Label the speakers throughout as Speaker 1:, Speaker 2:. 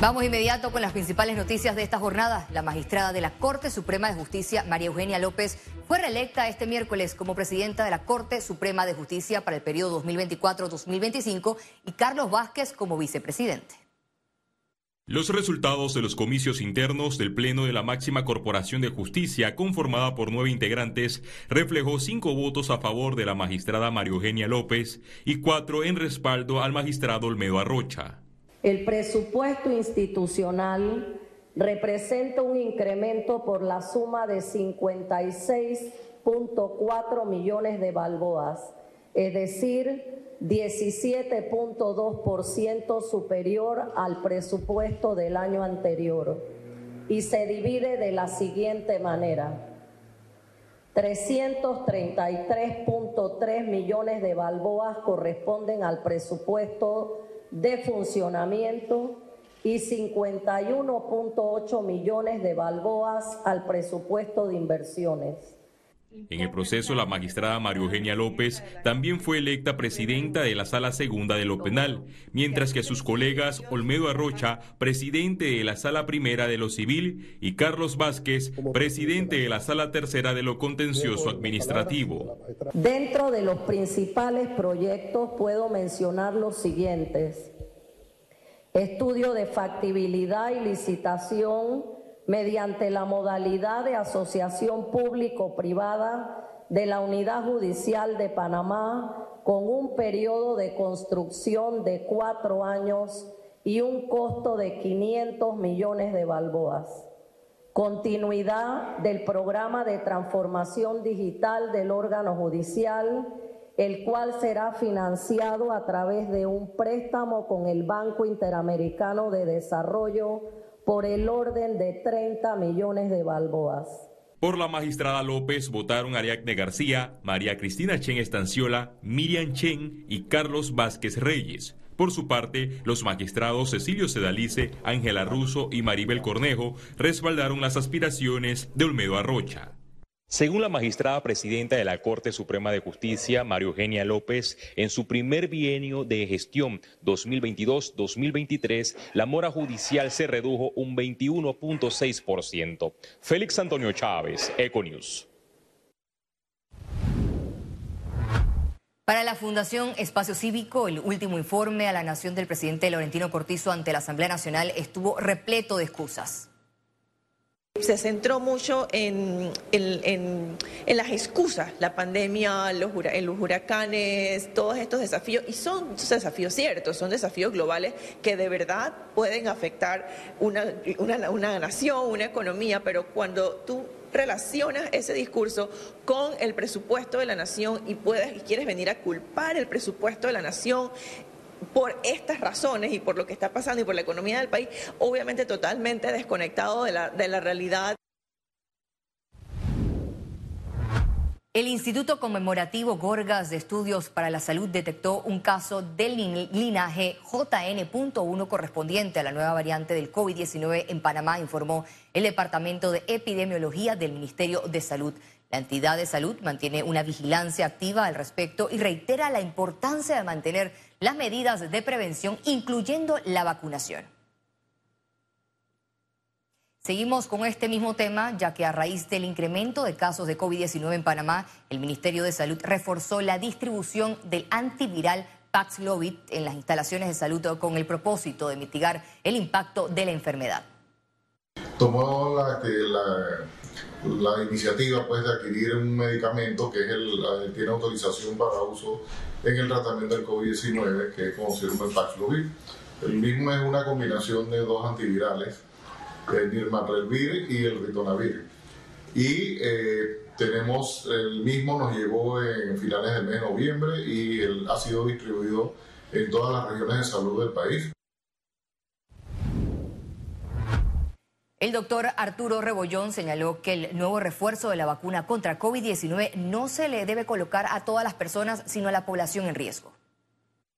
Speaker 1: Vamos inmediato con las principales noticias de esta jornada. La magistrada de la Corte Suprema de Justicia, María Eugenia López, fue reelecta este miércoles como presidenta de la Corte Suprema de Justicia para el periodo 2024-2025 y Carlos Vázquez como vicepresidente.
Speaker 2: Los resultados de los comicios internos del Pleno de la máxima Corporación de Justicia, conformada por nueve integrantes, reflejó cinco votos a favor de la magistrada María Eugenia López y cuatro en respaldo al magistrado Olmedo Arrocha.
Speaker 3: El presupuesto institucional representa un incremento por la suma de 56.4 millones de balboas, es decir, 17.2% superior al presupuesto del año anterior y se divide de la siguiente manera. 333.3 millones de balboas corresponden al presupuesto de funcionamiento y 51.8 millones de balboas al presupuesto de inversiones.
Speaker 2: En el proceso, la magistrada María Eugenia López también fue electa presidenta de la Sala Segunda de lo Penal, mientras que sus colegas Olmedo Arrocha, presidente de la Sala Primera de lo Civil, y Carlos Vázquez, presidente de la Sala Tercera de lo Contencioso Administrativo.
Speaker 3: Dentro de los principales proyectos puedo mencionar los siguientes. Estudio de factibilidad y licitación mediante la modalidad de asociación público-privada de la Unidad Judicial de Panamá con un periodo de construcción de cuatro años y un costo de 500 millones de balboas. Continuidad del programa de transformación digital del órgano judicial, el cual será financiado a través de un préstamo con el Banco Interamericano de Desarrollo por el orden de 30 millones de balboas.
Speaker 2: Por la magistrada López votaron Ariadne García, María Cristina Chen Estanciola, Miriam Chen y Carlos Vázquez Reyes. Por su parte, los magistrados Cecilio Sedalice, Ángela Russo y Maribel Cornejo respaldaron las aspiraciones de Olmedo Arrocha. Según la magistrada presidenta de la Corte Suprema de Justicia, María Eugenia López, en su primer bienio de gestión 2022-2023, la mora judicial se redujo un 21.6%. Félix Antonio Chávez, Econews.
Speaker 1: Para la Fundación Espacio Cívico, el último informe a la nación del presidente Laurentino Cortizo ante la Asamblea Nacional estuvo repleto de excusas.
Speaker 4: Se centró mucho en, las excusas, la pandemia, los, huracanes, todos estos desafíos, y son desafíos ciertos, son desafíos globales que de verdad pueden afectar una, una nación, una economía, pero cuando tú relacionas ese discurso con el presupuesto de la nación y puedes y quieres venir a culpar el presupuesto de la nación por estas razones y por lo que está pasando y por la economía del país, obviamente totalmente desconectado de la, de la realidad.
Speaker 1: El Instituto Conmemorativo Gorgas de Estudios para la Salud detectó un caso del linaje JN.1 correspondiente a la nueva variante del COVID-19 en Panamá, informó el Departamento de Epidemiología del Ministerio de Salud. La entidad de salud mantiene una vigilancia activa al respecto y reitera la importancia de mantener las medidas de prevención, incluyendo la vacunación. Seguimos con este mismo tema, ya que a raíz del incremento de casos de COVID-19 en Panamá, el Ministerio de Salud reforzó la distribución del antiviral Paxlovid en las instalaciones de salud con el propósito de mitigar el impacto de la enfermedad.
Speaker 5: Tomó la, iniciativa pues, de adquirir un medicamento que es el, tiene autorización para uso en el tratamiento del COVID-19, que es conocido como el Paxlovid. El mismo es una combinación de dos antivirales el Nirmatrelvir y el Ritonavir. Y eh, tenemos, el mismo nos llegó en finales del mes de noviembre y ha sido distribuido en todas las regiones de salud del país.
Speaker 1: El doctor Arturo Rebollón señaló que el nuevo refuerzo de la vacuna contra COVID-19 no se le debe colocar a todas las personas, sino a la población en riesgo.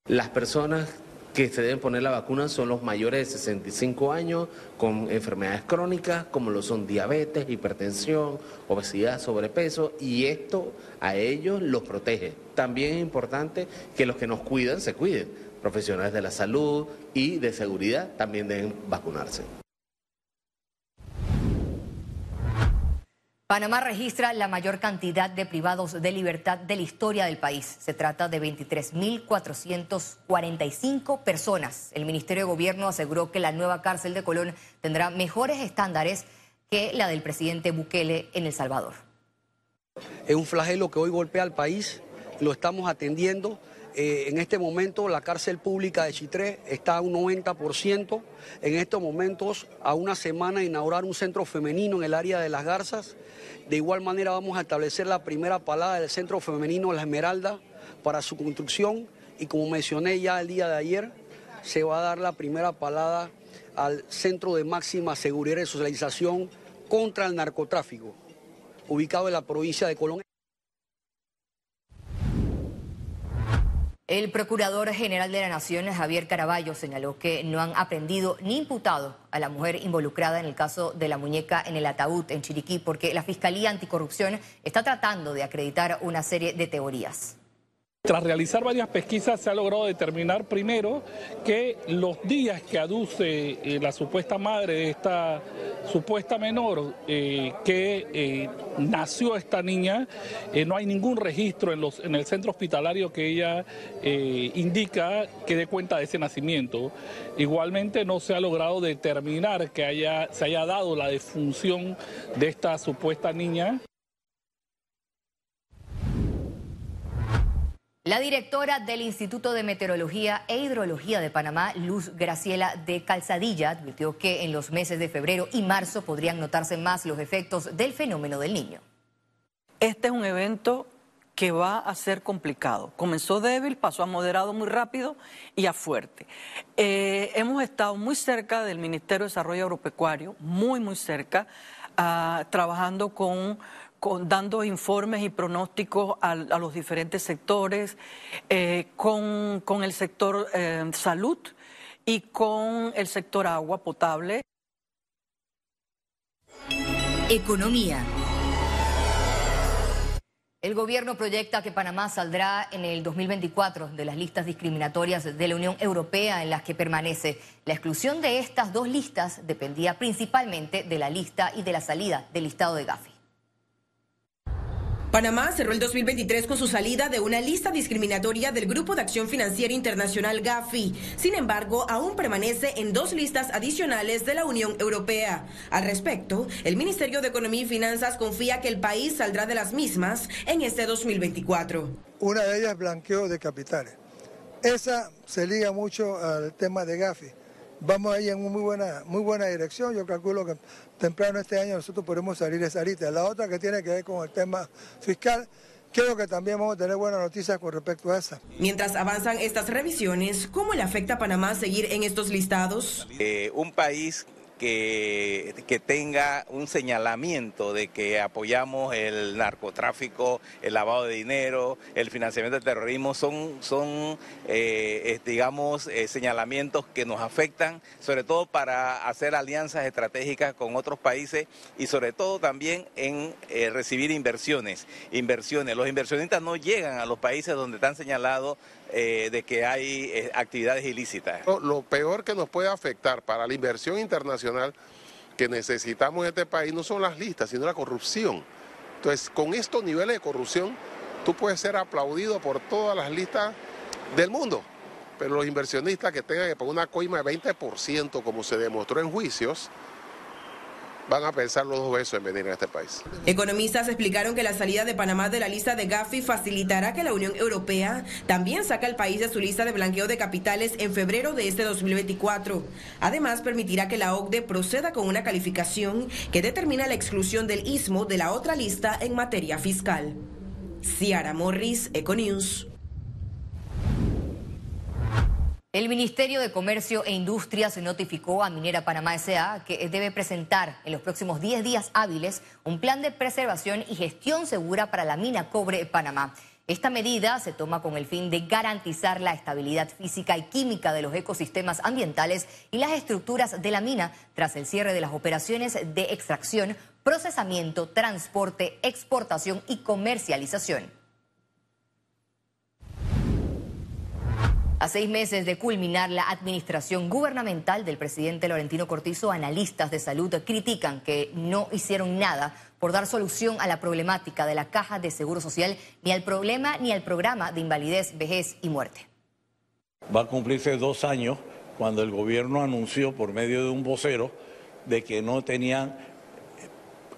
Speaker 6: Las personas que se deben poner la vacuna son los mayores de 65 años con enfermedades crónicas como lo son diabetes, hipertensión, obesidad, sobrepeso y esto a ellos los protege. También es importante que los que nos cuidan se cuiden profesionales de la salud y de seguridad también deben vacunarse.
Speaker 1: Panamá registra la mayor cantidad de privados de libertad de la historia del país. Se trata de 23.445 personas. El Ministerio de Gobierno aseguró que la nueva cárcel de Colón tendrá mejores estándares que la del presidente Bukele en El Salvador.
Speaker 7: Es un flagelo que hoy golpea al país, lo estamos atendiendo. Eh, en este momento la cárcel pública de Chitré está a un 90%. En estos momentos, a una semana, inaugurar un centro femenino en el área de las Garzas. De igual manera vamos a establecer la primera palada del centro femenino La Esmeralda para su construcción y como mencioné ya el día de ayer, se va a dar la primera palada al centro de máxima seguridad y socialización contra el narcotráfico, ubicado en la provincia de Colón.
Speaker 1: El Procurador General de la Nación, Javier Caraballo, señaló que no han aprendido ni imputado a la mujer involucrada en el caso de la muñeca en el ataúd en Chiriquí, porque la Fiscalía Anticorrupción está tratando de acreditar una serie de teorías.
Speaker 8: Tras realizar varias pesquisas se ha logrado determinar primero que los días que aduce eh, la supuesta madre de esta supuesta menor eh, que eh, nació esta niña, no hay ningún registro en, los, en el centro hospitalario que ella indica que dé cuenta de ese nacimiento. Igualmente no se ha logrado determinar que haya, se haya dado la defunción de esta supuesta niña.
Speaker 1: La directora del Instituto de Meteorología e Hidrología de Panamá, Luz Graciela de Calzadilla, advirtió que en los meses de febrero y marzo podrían notarse más los efectos del fenómeno del niño.
Speaker 9: Este es un evento que va a ser complicado. Comenzó débil, pasó a moderado muy rápido y a fuerte. Eh, hemos estado muy cerca del Ministerio de Desarrollo Agropecuario, muy, muy cerca, ah, trabajando con dando informes y pronósticos a, los diferentes sectores, eh, con, el sector eh, salud y con el sector agua potable.
Speaker 1: Economía. El gobierno proyecta que Panamá saldrá en el 2024 de las listas discriminatorias de la Unión Europea en las que permanece. La exclusión de estas dos listas dependía principalmente de la lista y de la salida del listado de Gafi.
Speaker 10: Panamá cerró el 2023 con su salida de una lista discriminatoria del Grupo de Acción Financiera Internacional GAFI. Sin embargo, aún permanece en dos listas adicionales de la Unión Europea. Al respecto, el Ministerio de Economía y Finanzas confía que el país saldrá de las mismas en este 2024.
Speaker 11: Una de ellas blanqueo de capitales. Esa se liga mucho al tema de GAFI vamos ahí en una muy buena, muy buena dirección. Yo calculo que temprano este año nosotros podemos salir de esa lista. La otra que tiene que ver con el tema fiscal, creo que también vamos a tener buenas noticias con respecto a esa.
Speaker 10: Mientras avanzan estas revisiones, ¿cómo le afecta a Panamá seguir en estos listados?
Speaker 12: Eh, un país que, tenga un señalamiento de que apoyamos el narcotráfico, el lavado de dinero, el financiamiento del terrorismo, son, son eh, digamos, eh, señalamientos que nos afectan, sobre todo para hacer alianzas estratégicas con otros países y sobre todo también en eh, recibir inversiones. Inversiones. Los inversionistas no llegan a los países donde están señalados eh, de que hay eh, actividades ilícitas.
Speaker 13: Lo peor que nos puede afectar para la inversión internacional que necesitamos en este país no son las listas, sino la corrupción. Entonces, con estos niveles de corrupción, tú puedes ser aplaudido por todas las listas del mundo, pero los inversionistas que tengan que pagar una coima de 20%, como se demostró en juicios, van a pensar los dos veces en venir a este país.
Speaker 10: Economistas explicaron que la salida de Panamá de la lista de Gafi facilitará que la Unión Europea también saque al país de su lista de blanqueo de capitales en febrero de este 2024. Además, permitirá que la OCDE proceda con una calificación que determina la exclusión del istmo de la otra lista en materia fiscal. Ciara Morris, Econews.
Speaker 1: El Ministerio de Comercio e Industria se notificó a Minera Panamá S.A. que debe presentar en los próximos 10 días hábiles un plan de preservación y gestión segura para la mina Cobre Panamá. Esta medida se toma con el fin de garantizar la estabilidad física y química de los ecosistemas ambientales y las estructuras de la mina tras el cierre de las operaciones de extracción, procesamiento, transporte, exportación y comercialización. A seis meses de culminar la administración gubernamental del presidente Laurentino Cortizo, analistas de salud critican que no hicieron nada por dar solución a la problemática de la caja de seguro social, ni al problema ni al programa de invalidez, vejez y muerte.
Speaker 14: Va a cumplirse dos años cuando el gobierno anunció por medio de un vocero de que no tenían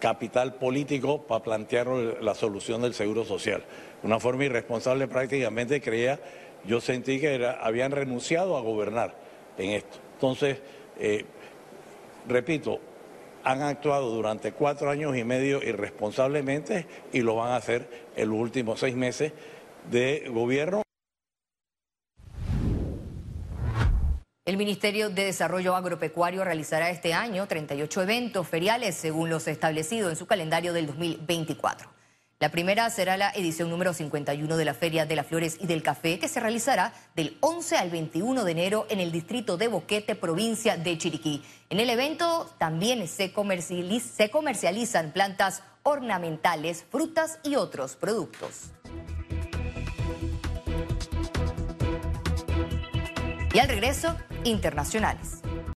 Speaker 14: capital político para plantear la solución del seguro social. Una forma irresponsable prácticamente creía yo sentí que habían renunciado a gobernar en esto. Entonces, eh, repito, han actuado durante cuatro años y medio irresponsablemente y lo van a hacer en los últimos seis meses de gobierno.
Speaker 1: El Ministerio de Desarrollo Agropecuario realizará este año 38 eventos feriales según los establecidos en su calendario del 2024. La primera será la edición número 51 de la Feria de las Flores y del Café, que se realizará del 11 al 21 de enero en el distrito de Boquete, provincia de Chiriquí. En el evento también se, se comercializan plantas ornamentales, frutas y otros productos. Y al regreso, internacionales.